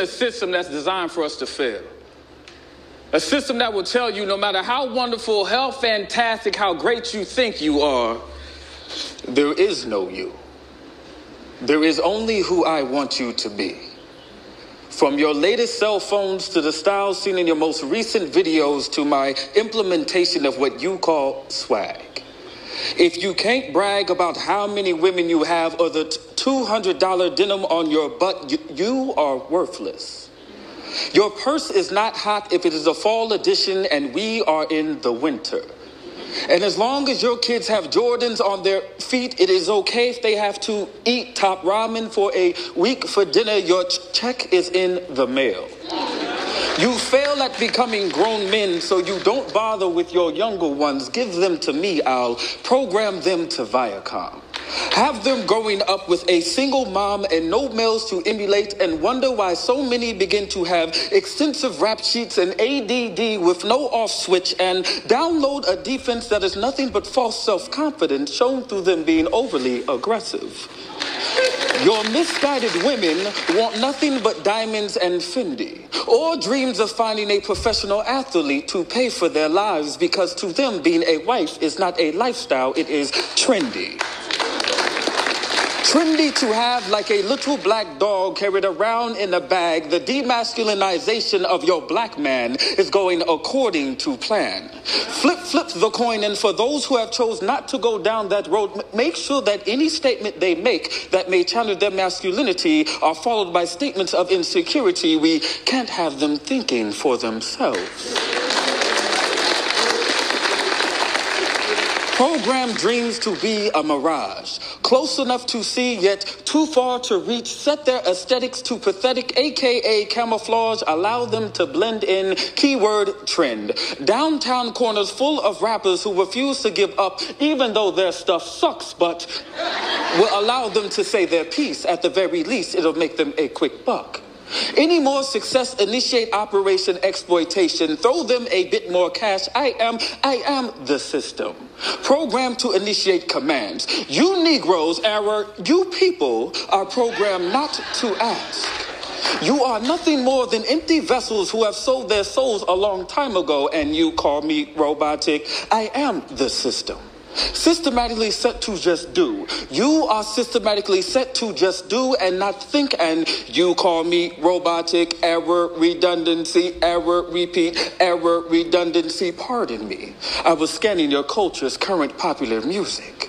a system that's designed for us to fail. A system that will tell you no matter how wonderful, how fantastic, how great you think you are, there is no you. There is only who I want you to be. From your latest cell phones to the styles seen in your most recent videos to my implementation of what you call swag. If you can't brag about how many women you have or the $200 denim on your butt, you, you are worthless. Your purse is not hot if it is a fall edition and we are in the winter. And as long as your kids have Jordans on their feet, it is okay if they have to eat top ramen for a week for dinner. Your check is in the mail. You fail at becoming grown men, so you don't bother with your younger ones. Give them to me. I'll program them to Viacom. Have them growing up with a single mom and no males to emulate and wonder why so many begin to have extensive rap sheets and ADD with no off switch and download a defense that is nothing but false self confidence shown through them being overly aggressive. Your misguided women want nothing but diamonds and Fendi, or dreams of finding a professional athlete to pay for their lives because to them being a wife is not a lifestyle, it is trendy. Trendy to have like a little black dog carried around in a bag, the demasculinization of your black man is going according to plan. Flip, flip the coin, and for those who have chose not to go down that road, make sure that any statement they make that may challenge their masculinity are followed by statements of insecurity. We can't have them thinking for themselves. Program dreams to be a mirage, close enough to see, yet too far to reach. Set their aesthetics to pathetic, aka camouflage. Allow them to blend in. Keyword trend. Downtown corners full of rappers who refuse to give up, even though their stuff sucks, but will allow them to say their piece. At the very least, it'll make them a quick buck. Any more success, initiate operation exploitation, throw them a bit more cash. I am, I am the system. Programmed to initiate commands. You Negroes, error, you people are programmed not to ask. You are nothing more than empty vessels who have sold their souls a long time ago, and you call me robotic. I am the system systematically set to just do. You are systematically set to just do and not think, and you call me robotic, error, redundancy, error, repeat, error, redundancy. Pardon me. I was scanning your culture's current popular music.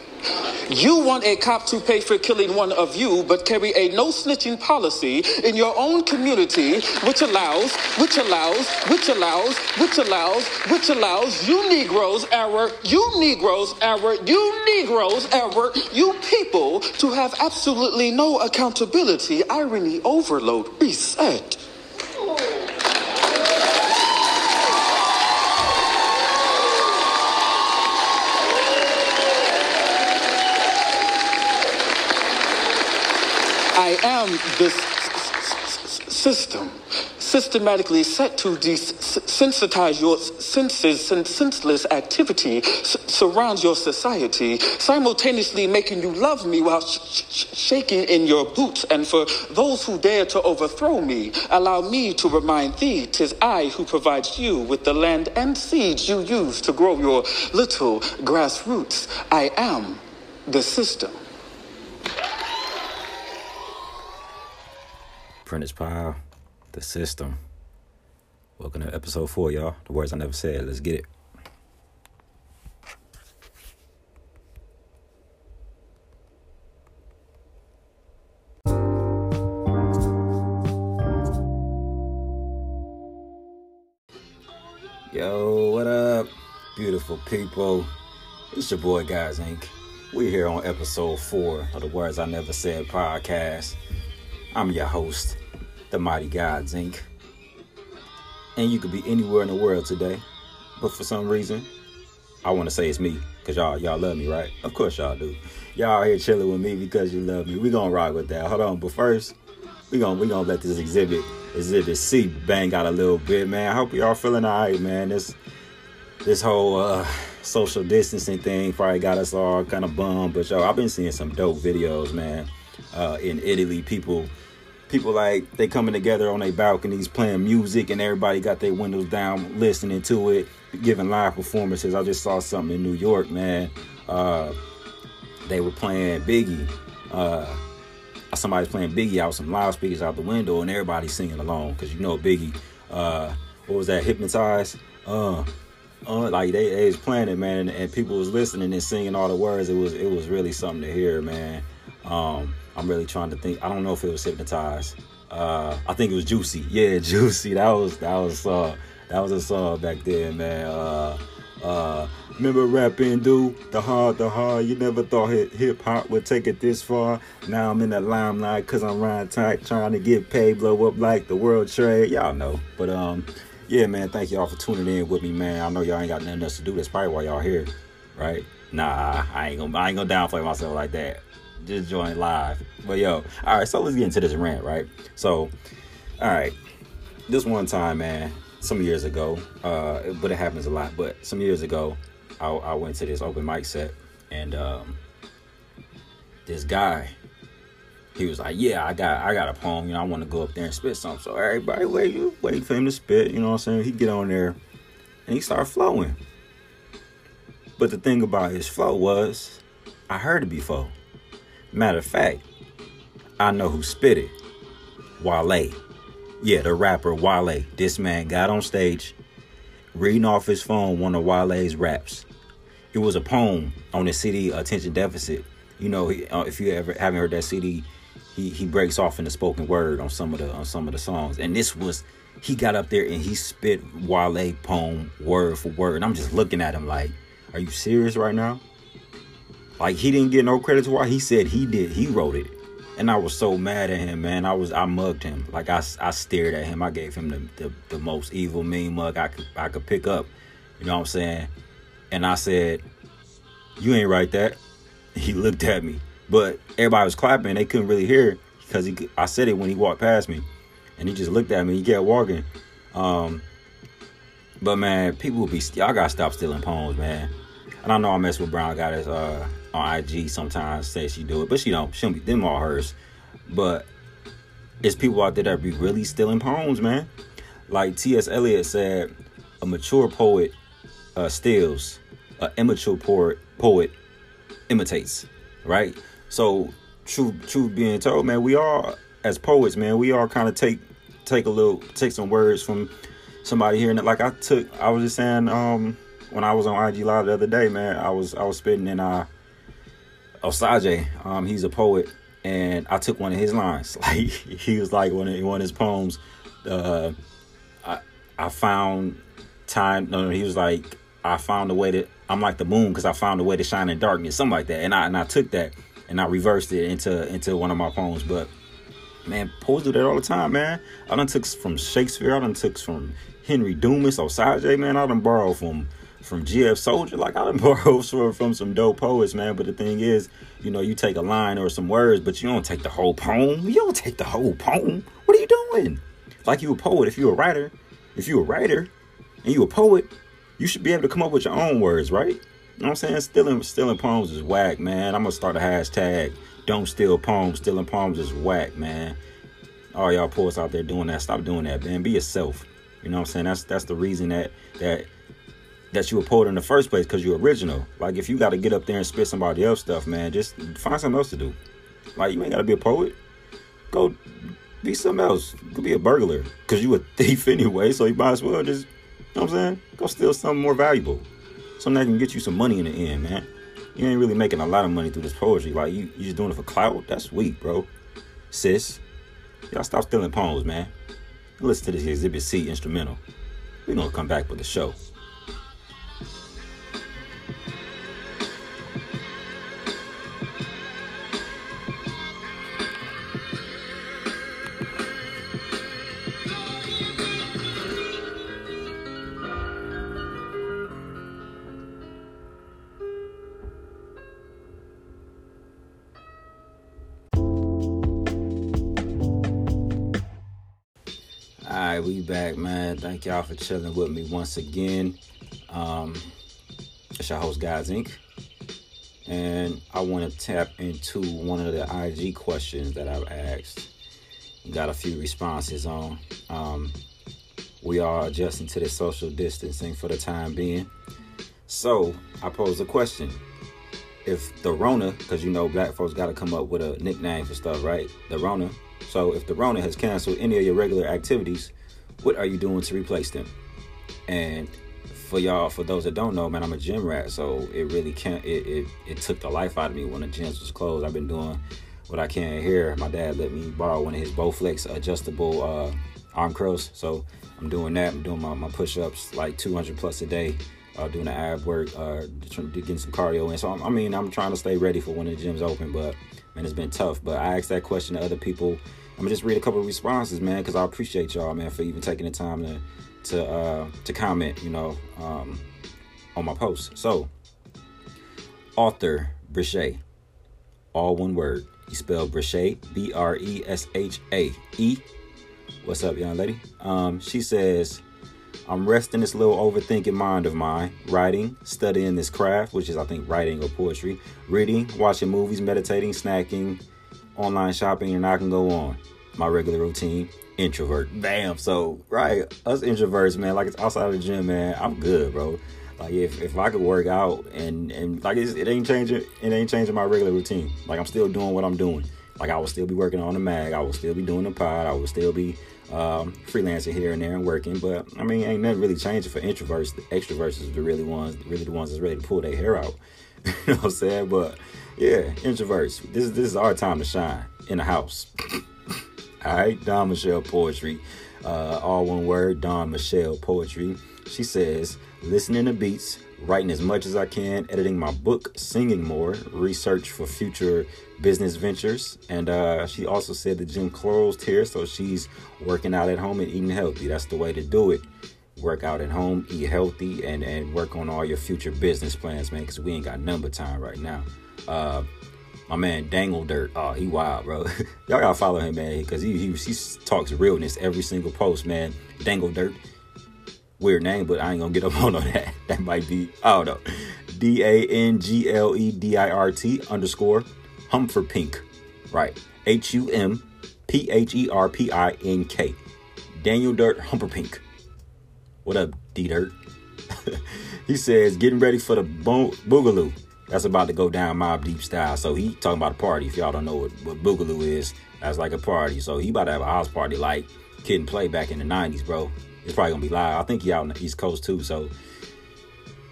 You want a cop to pay for killing one of you, but carry a no snitching policy in your own community, which allows, which allows, which allows, which allows, which allows you Negroes, error, you Negroes, error, you Negroes, error, you people to have absolutely no accountability. Irony overload, reset. I am this system systematically set to desensitize your senses and senseless activity surrounds your society, simultaneously making you love me while sh- sh- shaking in your boots. And for those who dare to overthrow me, allow me to remind thee, tis I who provides you with the land and seeds you use to grow your little grassroots. I am the system. Prentice Powell, the system. Welcome to episode four, y'all. The words I never said. Let's get it. Yo, what up, beautiful people? It's your boy Guys Inc. We're here on episode four of the Words I Never Said podcast. I'm your host, the Mighty Gods Inc. And you could be anywhere in the world today, but for some reason, I want to say it's me, cause y'all y'all love me, right? Of course y'all do. Y'all here chilling with me because you love me. We gonna rock with that. Hold on, but first, we gonna we gonna let this exhibit exhibit C bang out a little bit, man. I hope y'all feeling alright, man. This this whole uh, social distancing thing probably got us all kind of bummed, but y'all, I've been seeing some dope videos, man. Uh, in Italy, people people like they coming together on their balconies playing music and everybody got their windows down listening to it giving live performances. I just saw something in new york man. Uh, they were playing biggie. Uh, somebody's playing biggie out some loudspeakers out the window and everybody's singing along because you know biggie uh, what was that hypnotized? Uh, uh, like they, they was playing it man and, and people was listening and singing all the words. It was it was really something to hear man. Um, I'm really trying to think. I don't know if it was hypnotized. Uh, I think it was Juicy. Yeah, Juicy. That was that was uh that was a song back then, man. Uh, uh, remember rapping, dude? The hard, the hard. You never thought hip hop would take it this far. Now I'm in the limelight cause I'm riding tight, trying to get paid, blow up like the world trade. Y'all know. But um, yeah, man. Thank y'all for tuning in with me, man. I know y'all ain't got nothing else to do. That's probably why y'all here, right? Nah, I ain't gonna I ain't gonna downplay myself like that just join live. But yo, all right, so let's get into this rant, right? So, all right, this one time, man, some years ago, uh, but it happens a lot. But some years ago, I, I went to this open mic set, and um, this guy, he was like, "Yeah, I got, I got a poem. You know, I want to go up there and spit something." So everybody wait, wait for him to spit. You know what I'm saying? He get on there, and he start flowing. But the thing about his flow was, I heard it before. Matter of fact, I know who spit it. Wale. Yeah, the rapper Wale. This man got on stage reading off his phone one of Wale's raps. It was a poem on the CD Attention Deficit. You know, uh, if you ever haven't heard that CD, he he breaks off in the spoken word on some of the on some of the songs. And this was he got up there and he spit Wale poem word for word. And I'm just looking at him like, are you serious right now? Like he didn't get no credit to why he said he did. He wrote it. And I was so mad at him, man. I was I mugged him. Like I, I stared at him. I gave him the, the, the most evil mean mug I could I could pick up. You know what I'm saying? And I said, "You ain't write that." He looked at me, but everybody was clapping. They couldn't really hear because he. I said it when he walked past me, and he just looked at me. He kept walking. Um, but man, people will be y'all gotta stop stealing poems, man. And I know I mess with Brown got his uh on IG sometimes say she do it, but she don't. She don't be them all hers. But it's people out there that be really stealing poems, man. Like T.S. Eliot said, a mature poet uh, steals, an immature poet poet imitates. Right. So, truth truth being told, man, we all as poets, man, we all kind of take take a little take some words from somebody here. And like I took, I was just saying, um, when I was on IG Live the other day, man, I was I was spitting and uh Osaje, um, he's a poet, and I took one of his lines. Like he was like one of, one of his poems. Uh, I I found time. No, no, he was like I found a way to. I'm like the moon because I found a way to shine in darkness, something like that. And I and I took that and I reversed it into into one of my poems. But man, poets do that all the time, man. I done took from Shakespeare. I done took from Henry Dumas, Osaje, man. I done borrowed from from GF Soldier. Like I done borrowed from, from some dope poets, man. But the thing is, you know, you take a line or some words, but you don't take the whole poem. You don't take the whole poem. What are you doing? Like you a poet, if you a writer, if you a writer and you a poet, you should be able to come up with your own words, right? You know what I'm saying? Stealing stealing poems is whack, man. I'm gonna start a hashtag. Don't steal poems. Stealing poems is whack, man. All y'all poets out there doing that, stop doing that, man. Be yourself. You know what I'm saying? That's that's the reason that that that you a poet in the first place because you're original. Like if you got to get up there and spit somebody else stuff, man, just find something else to do. Like you ain't got to be a poet. Go be something else. Go be a burglar because you a thief anyway. So you might as well just, you know what I'm saying? Go steal something more valuable, something that can get you some money in the end, man. You ain't really making a lot of money through this poetry. Like you, you just doing it for clout. That's weak, bro. Sis, y'all stop stealing poems, man. Listen to this Exhibit C instrumental. We gonna come back with the show. Thank y'all for chilling with me once again. Um, it's your host, Guys Inc. And I want to tap into one of the IG questions that I've asked. got a few responses on. Um, we are adjusting to the social distancing for the time being. So I pose a question. If the Rona, because you know black folks got to come up with a nickname for stuff, right? The Rona. So if the Rona has canceled any of your regular activities, what are you doing to replace them? And for y'all, for those that don't know, man, I'm a gym rat, so it really can't. It, it it took the life out of me when the gyms was closed. I've been doing what I can here. My dad let me borrow one of his Bowflex adjustable uh, arm curls, so I'm doing that. I'm doing my, my push-ups like 200 plus a day. Uh, doing the ab work, uh, getting some cardio in. So I'm, I mean, I'm trying to stay ready for when the gym's open, but man, it's been tough. But I asked that question to other people. I'm gonna just read a couple of responses, man, because I appreciate y'all, man, for even taking the time to to uh, to comment, you know, um, on my post. So, author Breshae, all one word. You spell Breshae, B R E S H A E. What's up, young lady? Um, she says, I'm resting this little overthinking mind of mine, writing, studying this craft, which is, I think, writing or poetry, reading, watching movies, meditating, snacking, online shopping, and I can go on. My regular routine, introvert. Bam. So, right, us introverts, man, like it's outside of the gym, man, I'm good, bro. Like if, if I could work out and and like it ain't changing it ain't changing my regular routine. Like I'm still doing what I'm doing. Like I will still be working on the mag. I will still be doing the pod. I will still be um, freelancing here and there and working. But I mean, ain't nothing really changing for introverts. The extroverts is the really ones, really the ones that's ready to pull their hair out. you know what I'm saying? But yeah, introverts. This this is our time to shine in the house. All right, Don Michelle Poetry. Uh, all one word, Don Michelle Poetry. She says, listening to beats, writing as much as I can, editing my book, singing more, research for future business ventures. And uh, she also said the gym closed here, so she's working out at home and eating healthy. That's the way to do it. Work out at home, eat healthy, and, and work on all your future business plans, man, because we ain't got number time right now. Uh, my man Dangle Dirt. Oh, he wild, bro. Y'all gotta follow him, man, because he, he he talks realness every single post, man. Dangle Dirt. Weird name, but I ain't gonna get up on that. That might be I don't know. D A N G L E D I R T underscore Humpher Pink. Right. H U M P H E R P I N K. Daniel Dirt Humper Pink. What up, D Dirt? he says, getting ready for the bo- boogaloo. That's about to go down Mobb Deep style. So he talking about a party. If y'all don't know what, what Boogaloo is, that's like a party. So he about to have a house party like Kid and Play back in the 90s, bro. It's probably gonna be live. I think he out on the East Coast too. So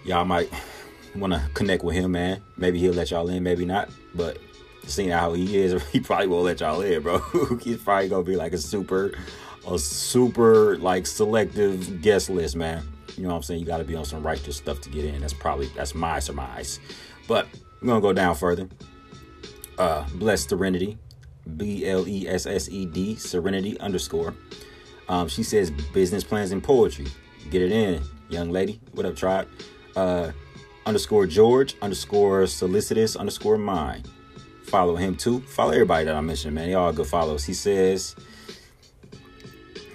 y'all might want to connect with him, man. Maybe he'll let y'all in, maybe not. But seeing how he is, he probably won't let y'all in, bro. He's probably gonna be like a super, a super like selective guest list, man. You know what I'm saying? You got to be on some righteous stuff to get in. That's probably that's my surmise. But we're gonna go down further. Uh, blessed Serenity, B L E S S E D Serenity underscore. Um, she says business plans and poetry. Get it in, young lady. What up, tribe? Uh, underscore George underscore solicitous underscore mine. Follow him too. Follow everybody that I mentioned, man. They all good follows. He says,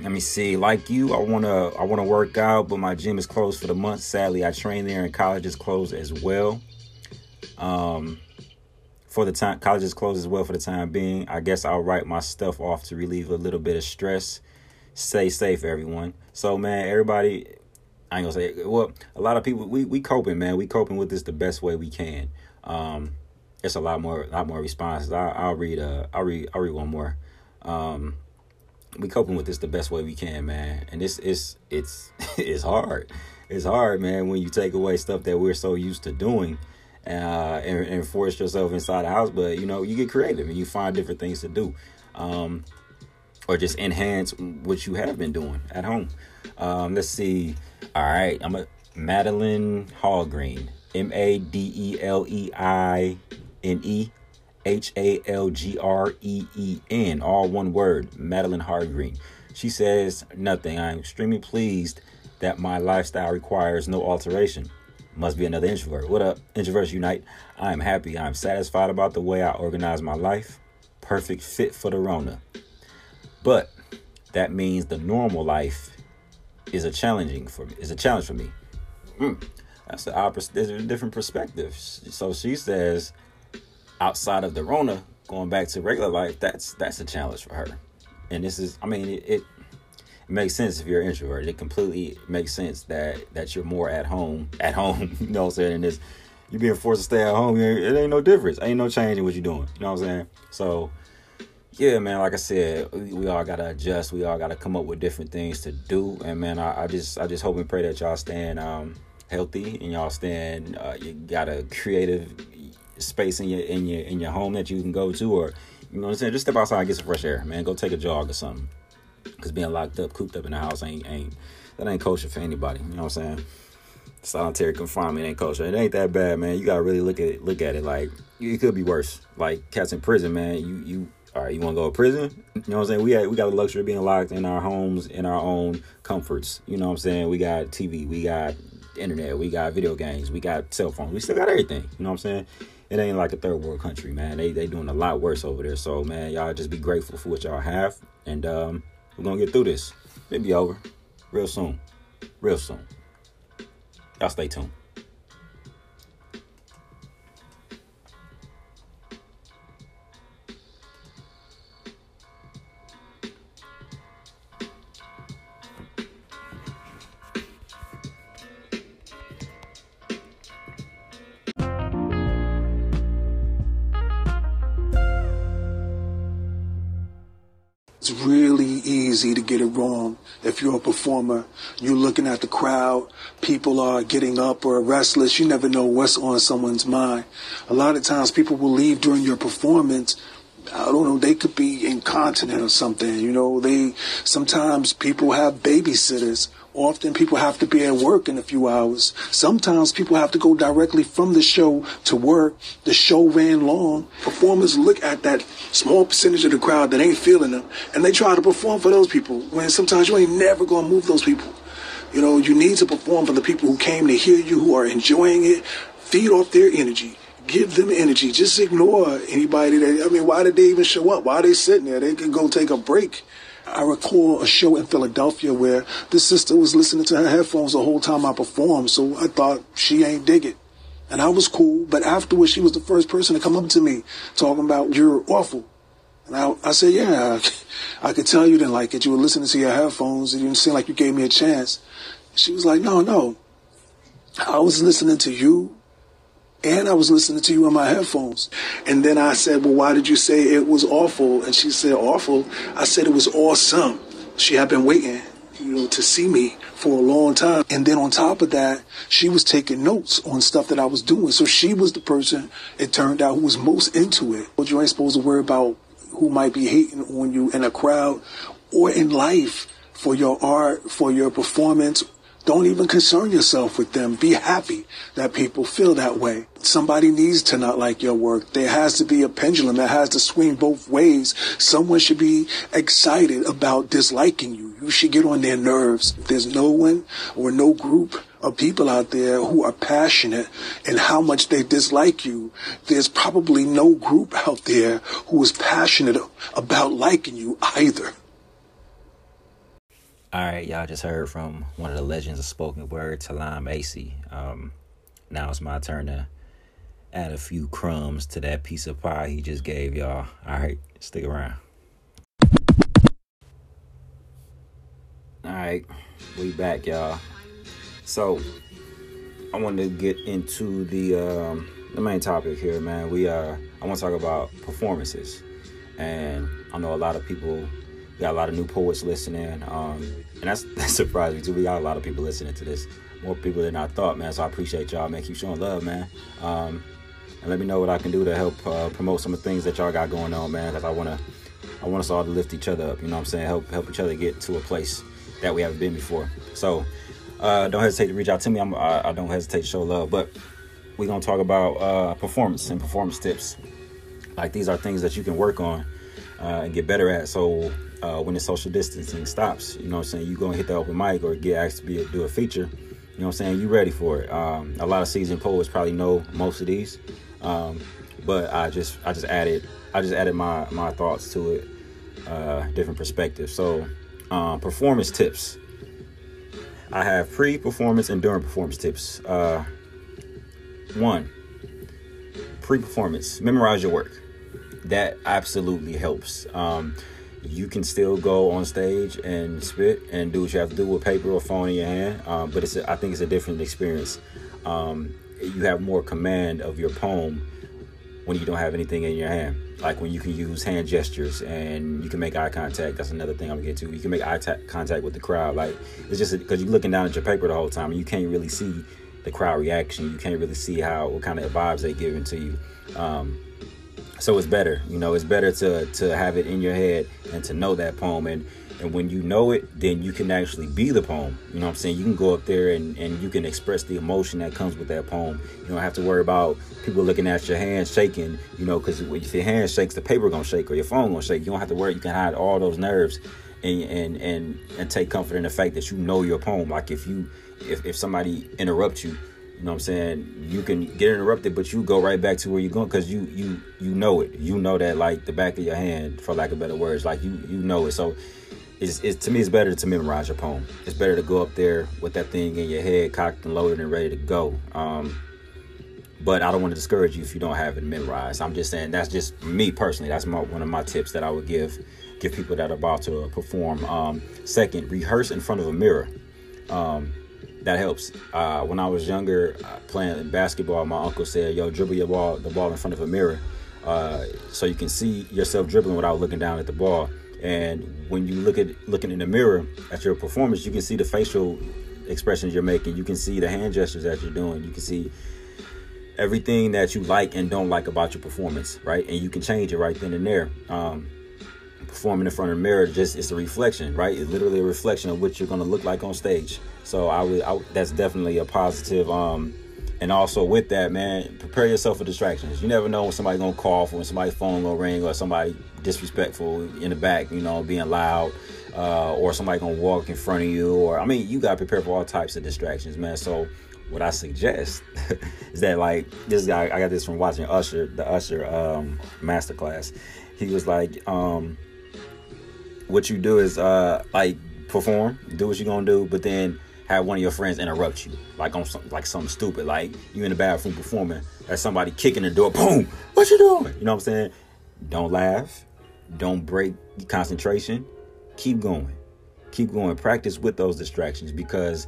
let me see. Like you, I wanna I wanna work out, but my gym is closed for the month. Sadly, I train there and college is closed as well. Um, for the time, college is closed as well for the time being. I guess I'll write my stuff off to relieve a little bit of stress. Stay safe, everyone. So, man, everybody, I ain't gonna say well. A lot of people, we we coping, man. We coping with this the best way we can. Um, it's a lot more, a lot more responses. I, I'll read. Uh, I'll read. I'll read one more. Um, we coping with this the best way we can, man. And this is it's it's hard. It's hard, man, when you take away stuff that we're so used to doing uh, and, and, force yourself inside the house. But you know, you get creative and you find different things to do, um, or just enhance what you have been doing at home. Um, let's see. All right, I'm a Madeleine Halgreen, M A D E L E I N E H A L G R E E N, all one word. Madeleine Halgreen. She says nothing. I'm extremely pleased that my lifestyle requires no alteration. Must be another introvert. What up, introverts unite? I am happy. I am satisfied about the way I organize my life. Perfect fit for the Rona. But that means the normal life is a challenging for me. Is a challenge for me. Mm, that's the opposite. There's a different perspective. So she says, outside of the Rona, going back to regular life, that's that's a challenge for her. and this is, I mean, it, it it makes sense if you're an introvert. It completely makes sense that that you're more at home at home. You know what I'm saying? And this you being forced to stay at home, it ain't no difference. Ain't no change in what you're doing. You know what I'm saying? So yeah, man, like I said, we, we all gotta adjust. We all gotta come up with different things to do. And man, I, I just I just hope and pray that y'all staying um healthy and y'all staying uh, you got a creative space in your in your in your home that you can go to or you know what I'm saying? Just step outside get some fresh air, man. Go take a jog or something. Cause being locked up, cooped up in the house ain't ain't that ain't kosher for anybody. You know what I'm saying? Solitary confinement ain't kosher. It ain't that bad, man. You gotta really look at it, look at it like it could be worse. Like cats in prison, man. You you all right, you want to go to prison? You know what I'm saying? We had, we got the luxury of being locked in our homes, in our own comforts. You know what I'm saying? We got TV, we got internet, we got video games, we got cell phones, we still got everything. You know what I'm saying? It ain't like a third world country, man. They they doing a lot worse over there. So man, y'all just be grateful for what y'all have, and um, we're gonna get through this. It'll be over real soon. Real soon. Y'all stay tuned. Easy to get it wrong. If you're a performer, you're looking at the crowd, people are getting up or restless, you never know what's on someone's mind. A lot of times people will leave during your performance I don't know, they could be incontinent or something. You know, they sometimes people have babysitters. Often people have to be at work in a few hours. Sometimes people have to go directly from the show to work. The show ran long. Performers look at that small percentage of the crowd that ain't feeling them and they try to perform for those people when sometimes you ain't never gonna move those people. You know, you need to perform for the people who came to hear you, who are enjoying it. Feed off their energy give them energy. Just ignore anybody that, I mean, why did they even show up? Why are they sitting there? They can go take a break. I recall a show in Philadelphia where this sister was listening to her headphones the whole time I performed, so I thought she ain't dig it. And I was cool, but afterwards she was the first person to come up to me talking about, you're awful. And I, I said, yeah, I could tell you didn't like it. You were listening to your headphones. and It didn't seem like you gave me a chance. She was like, no, no. I was listening to you and I was listening to you on my headphones. And then I said, Well, why did you say it was awful? And she said, Awful. I said it was awesome. She had been waiting, you know, to see me for a long time. And then on top of that, she was taking notes on stuff that I was doing. So she was the person, it turned out, who was most into it. But you ain't supposed to worry about who might be hating on you in a crowd or in life for your art, for your performance, don't even concern yourself with them. Be happy that people feel that way. Somebody needs to not like your work. There has to be a pendulum that has to swing both ways. Someone should be excited about disliking you. You should get on their nerves. There's no one or no group of people out there who are passionate in how much they dislike you. There's probably no group out there who is passionate about liking you either. All right, y'all just heard from one of the legends of spoken word, Taalam Acey. Um, now it's my turn to add a few crumbs to that piece of pie he just gave y'all. All right, stick around. All right, we back, y'all. So I wanted to get into the um, the main topic here, man. We uh, I want to talk about performances, and I know a lot of people got a lot of new poets listening, um, and that's that's surprising too. We got a lot of people listening to this, more people than I thought, man. So I appreciate y'all, man. Keep showing love, man. Um, and let me know what I can do to help uh, promote some of the things that y'all got going on, man. Because I wanna, I want us all to lift each other up. You know what I'm saying? Help help each other get to a place that we haven't been before. So uh, don't hesitate to reach out to me. I'm, I, I don't hesitate to show love, but we're gonna talk about uh, performance and performance tips. Like these are things that you can work on uh, and get better at. So uh, when the social distancing stops. You know what I'm saying? You go and hit the open mic or get asked to be a, do a feature. You know what I'm saying? You ready for it? Um, a lot of seasoned poets probably know most of these, um, but I just I just added I just added my my thoughts to it, uh, different perspectives. So um, performance tips. I have pre-performance and during performance tips. Uh, one, pre-performance. Memorize your work. That absolutely helps. Um, you can still go on stage and spit and do what you have to do with paper or phone in your hand. Um, but it's a, I think it's a different experience. Um, you have more command of your poem when you don't have anything in your hand. Like when you can use hand gestures and you can make eye contact. That's another thing I'm gonna get to. You can make eye t- contact with the crowd. Like it's just because you're looking down at your paper the whole time and you can't really see the crowd reaction. You can't really see how what kind of vibes they giving to you. Um, so it's better, you know, it's better to to have it in your head and to know that poem and and when you know it, then you can actually be the poem. You know what I'm saying? You can go up there and, and you can express the emotion that comes with that poem. You don't have to worry about people looking at your hands shaking, you know, because if your hand shakes, the paper gonna shake or your phone gonna shake. You don't have to worry. You can hide all those nerves and and and, and take comfort in the fact that you know your poem. Like if you if, if somebody interrupts you know what I'm saying? You can get interrupted, but you go right back to where you're going because you you you know it. You know that like the back of your hand, for lack of better words. Like you you know it. So it's, it's, to me it's better to memorize your poem it's better to go up there with that thing in your head cocked and loaded and ready to go um, but i don't want to discourage you if you don't have it memorized i'm just saying that's just me personally that's my, one of my tips that i would give give people that are about to perform um, second rehearse in front of a mirror um, that helps uh, when i was younger uh, playing basketball my uncle said yo dribble your ball the ball in front of a mirror uh, so you can see yourself dribbling without looking down at the ball and when you look at looking in the mirror at your performance, you can see the facial expressions you're making. You can see the hand gestures that you're doing. You can see everything that you like and don't like about your performance, right? And you can change it right then and there. Um, performing in front of a mirror just it's a reflection, right? It's literally a reflection of what you're going to look like on stage. So I would, I, that's definitely a positive. Um, and also with that, man, prepare yourself for distractions. You never know when somebody's gonna call for when somebody's phone gonna ring or somebody disrespectful in the back, you know, being loud, uh, or somebody gonna walk in front of you, or I mean, you gotta prepare for all types of distractions, man. So what I suggest is that like this guy, I got this from watching Usher, the Usher um, masterclass. He was like, um, what you do is uh, like perform, do what you're gonna do, but then have one of your friends interrupt you, like on some, like something stupid, like you in the bathroom performing, there's somebody kicking the door, boom, what you doing? You know what I'm saying? Don't laugh, don't break concentration, keep going, keep going. Practice with those distractions because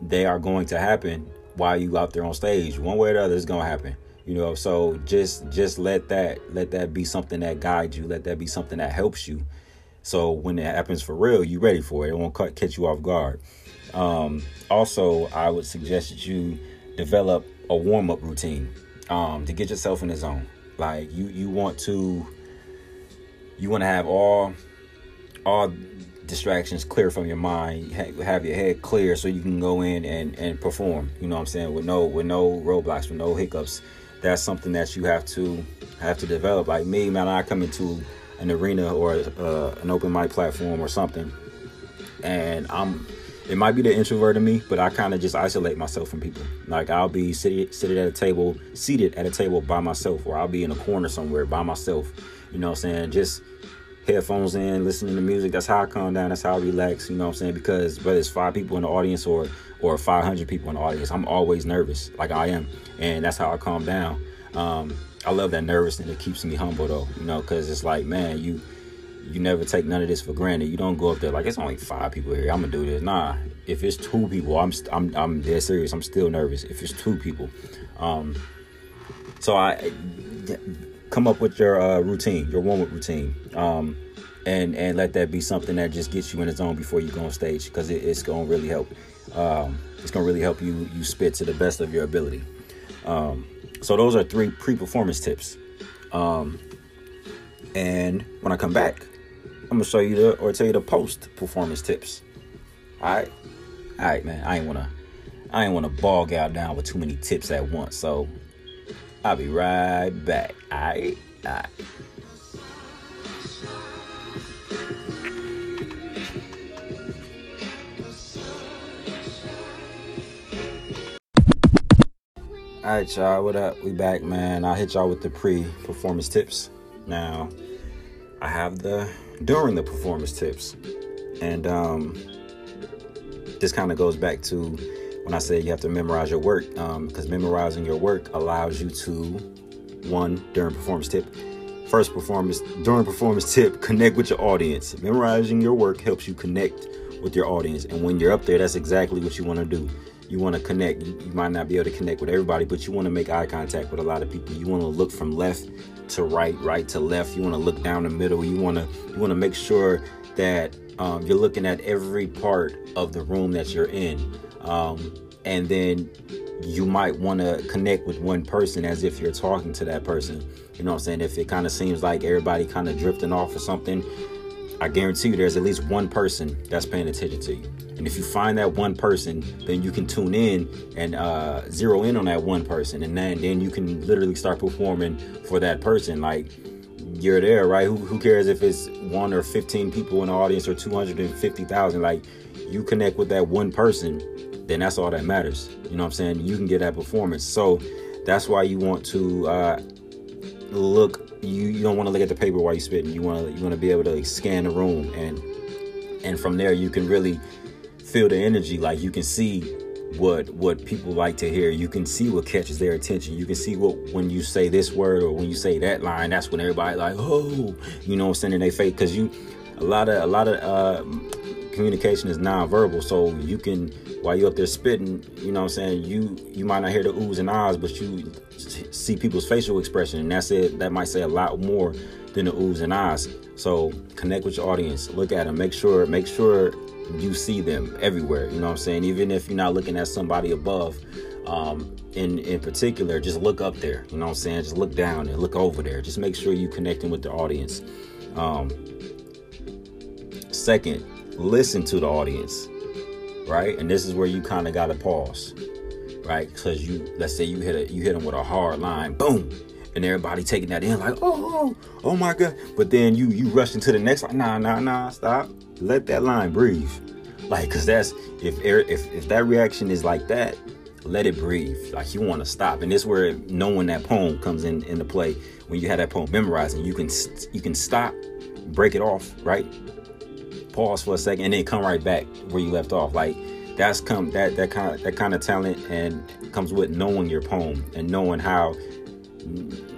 they are going to happen while you out there on stage. One way or the other, it's gonna happen. You know, so just just let that let that be something that guides you. Let that be something that helps you. So when it happens for real, you ready for it. It won't catch you off guard. Um, also, I would suggest that you develop a warm up routine um, to get yourself in the zone. Like you, you want to, you want to have all, all distractions clear from your mind. Have your head clear so you can go in and and perform. You know what I'm saying? With no with no roadblocks, with no hiccups. That's something that you have to have to develop. Like me, man, I come into an arena or uh, an open mic platform or something, and I'm it might be the introvert in me, but I kind of just isolate myself from people. Like I'll be sitting seated at a table, seated at a table by myself, or I'll be in a corner somewhere by myself. You know what I'm saying? Just headphones in, listening to music. That's how I calm down. That's how I relax. You know what I'm saying? Because whether it's five people in the audience or or 500 people in the audience, I'm always nervous, like I am, and that's how I calm down. Um, I love that nervousness. It keeps me humble though, you know, because it's like, man, you you never take none of this for granted. You don't go up there like it's only five people here. I'm gonna do this. Nah, if it's two people, I'm I'm I'm dead serious. I'm still nervous. If it's two people, um, so I come up with your uh, routine, your warm up routine, um, and and let that be something that just gets you in the zone before you go on stage because it, it's gonna really help. Um, it's gonna really help you you spit to the best of your ability. Um, so those are three pre-performance tips. Um, and when I come back, I'm gonna show you the or tell you the post performance tips. All right, all right, man. I ain't wanna, I ain't wanna bog out down with too many tips at once. So I'll be right back. All right, all right. All right, y'all. What up? We back, man. I'll hit y'all with the pre-performance tips. Now, I have the during the performance tips. And um, this kind of goes back to when I say you have to memorize your work, because um, memorizing your work allows you to, one, during performance tip, First performance during performance tip: connect with your audience. Memorizing your work helps you connect with your audience, and when you're up there, that's exactly what you want to do. You want to connect. You, might not be able to connect with everybody, but you want to make eye contact with a lot of people. You want to look from left to right, right to left. You want to look down the middle. You want to you want to make sure that um, you're looking at every part of the room that you're in, um, and then you might want to connect with one person as if you're talking to that person. You know what I'm saying? If it kind of seems like everybody kind of drifting off or something, I guarantee you there's at least one person that's paying attention to you. And if you find that one person, then you can tune in and uh, zero in on that one person, and then then you can literally start performing for that person. Like you're there, right? Who, who cares if it's one or 15 people in the audience or 250,000? Like you connect with that one person, then that's all that matters. You know what I'm saying? You can get that performance. So that's why you want to uh, look. You, you don't want to look at the paper while you're spitting. You want to you want to be able to like, scan the room and and from there you can really feel the energy. Like you can see what what people like to hear. You can see what catches their attention. You can see what when you say this word or when you say that line, that's when everybody like, oh, you know, sending their face because you a lot of a lot of uh, communication is nonverbal. So you can while you're up there spitting, you know what I'm saying, you you might not hear the oohs and ahs, but you see people's facial expression, and that's it. That might say a lot more than the oohs and ahs. So connect with your audience, look at them, make sure make sure you see them everywhere. You know what I'm saying? Even if you're not looking at somebody above, um, in in particular, just look up there. You know what I'm saying? Just look down and look over there. Just make sure you're connecting with the audience. Um, second, listen to the audience, right? And this is where you kind of got to pause, right? Because you, let's say you hit a you hit them with a hard line, boom, and everybody taking that in like, oh, oh, oh my god. But then you you rush into the next like, nah, nah, nah, stop let that line breathe. Like, cause that's if if if that reaction is like that, let it breathe. Like you want to stop, and this where knowing that poem comes in into play. When you have that poem memorizing, you can you can stop, break it off, right? Pause for a second, and then come right back where you left off. Like that's come that that kind of that kind of talent and comes with knowing your poem and knowing how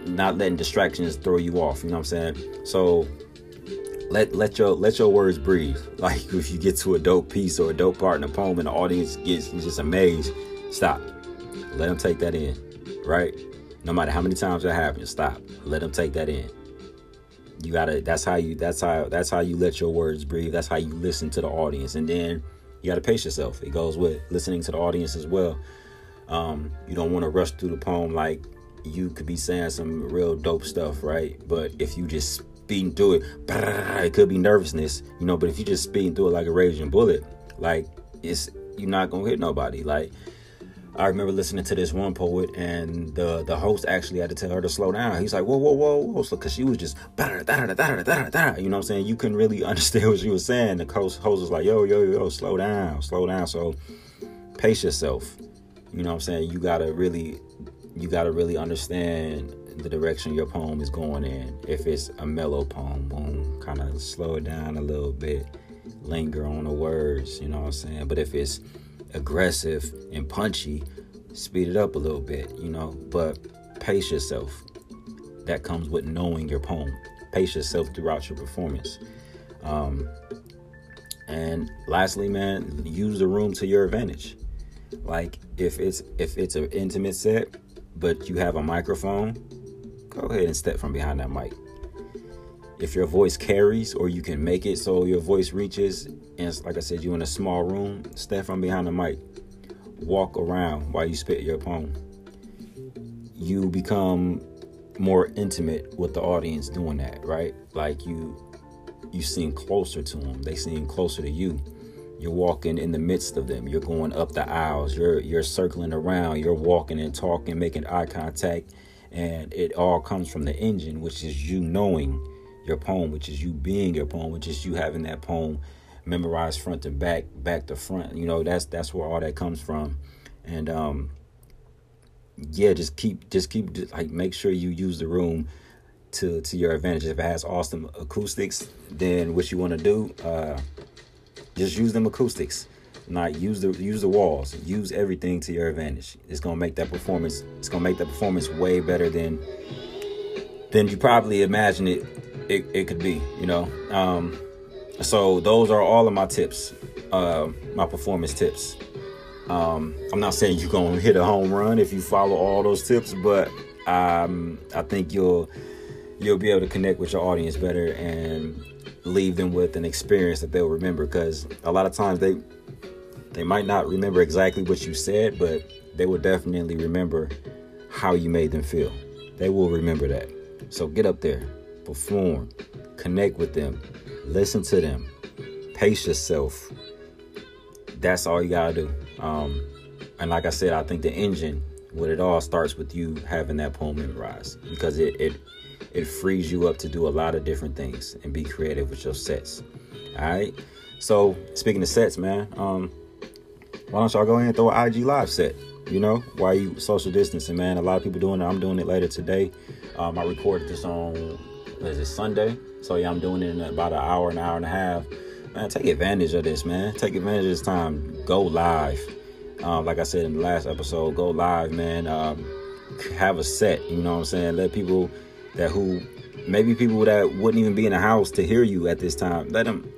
not letting distractions throw you off. You know what I'm saying? So let let your let your words breathe. Like if you get to a dope piece or a dope part in a poem and the audience gets just amazed, stop. Let them take that in, right? No matter how many times that happens, stop. Let them take that in. You gotta. That's how you. That's how. That's how you let your words breathe. That's how you listen to the audience, and then you gotta pace yourself. It goes with listening to the audience as well. Um, you don't want to rush through the poem like you could be saying some real dope stuff, right? But if you just speeding through it, it could be nervousness, you know. But if you just speeding through it like a raging bullet, like it's you're not gonna hit nobody. Like I remember listening to this one poet, and the the host actually had to tell her to slow down. He's like, whoa, whoa, whoa, whoa, so because she was just you know what I'm saying. You couldn't really understand what she was saying. The host host was like, yo, yo, yo, slow down, slow down. So pace yourself. You know what I'm saying. You gotta really, you gotta really understand the direction your poem is going in. If it's a mellow poem, boom, kind of slow it down a little bit, linger on the words, you know what I'm saying? But if it's aggressive and punchy, speed it up a little bit, you know, but pace yourself. That comes with knowing your poem. Pace yourself throughout your performance. Um, and lastly, man, use the room to your advantage. Like if it's if it's an intimate set, but you have a microphone, go ahead and step from behind that mic. If your voice carries or you can make it so your voice reaches, and like I said, you're in a small room, step from behind the mic. Walk around while you spit your poem. You become more intimate with the audience doing that, right? Like you you seem closer to them. They seem closer to you. You're walking in the midst of them. You're going up the aisles. You're you're circling around. You're walking and talking, making eye contact and it all comes from the engine, which is you knowing your poem, which is you being your poem, which is you having that poem memorized front to back, back to front. You know, that's that's where all that comes from. And um yeah, just keep just keep like make sure you use the room to to your advantage. If it has awesome acoustics, then what you want to do, uh just use them acoustics. Not use the use the walls. Use everything to your advantage. It's gonna make that performance. It's gonna make that performance way better than than you probably imagine it it, it could be, you know. Um, so those are all of my tips, uh, my performance tips. Um, I'm not saying you're gonna hit a home run if you follow all those tips, but um, I think you'll you'll be able to connect with your audience better and leave them with an experience that they'll remember. Because a lot of times they they might not remember exactly what you said, but they will definitely remember how you made them feel. They will remember that. So get up there, perform, connect with them, listen to them, pace yourself. That's all you gotta do. Um, and like I said, I think the engine, what it all starts with you having that poem memorized because it it it frees you up to do a lot of different things and be creative with your sets. All right. So speaking of sets, man, um, why don't y'all go ahead and throw an IG live set? You know, why you social distancing, man? A lot of people doing it. I'm doing it later today. Um, I recorded this on is it Sunday? So yeah, I'm doing it in about an hour, an hour and a half. Man, take advantage of this, man. Take advantage of this time. Go live. Um, like I said in the last episode, go live, man. Um, have a set. You know what I'm saying? Let people that who maybe people that wouldn't even be in the house to hear you at this time. Let them.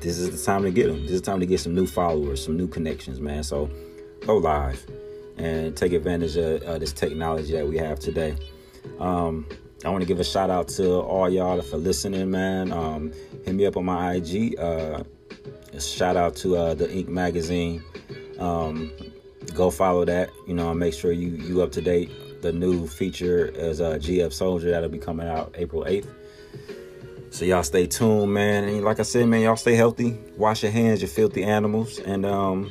This is the time to get them. This is the time to get some new followers, some new connections, man. So go live and take advantage of this technology that we have today. Um, I want to give a shout out to all y'all for listening, man. Um, hit me up on my IG. Uh, shout out to uh, the Ink Magazine. Um, go follow that. You know, make sure you you up to date. The new feature is uh, GF Soldier that'll be coming out April 8th. So y'all stay tuned, man. And like I said, man, y'all stay healthy. Wash your hands, you filthy animals, and um,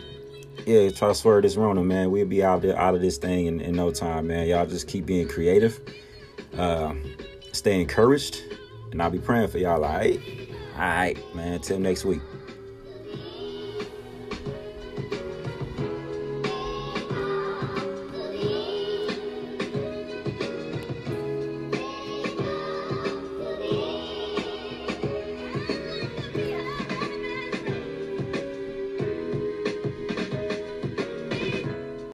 yeah, try to swerve this Rona, man. We'll be out there out of this thing in, in no time, man. Y'all just keep being creative. Uh, stay encouraged, and I'll be praying for y'all. All right, all right, man. Till next week.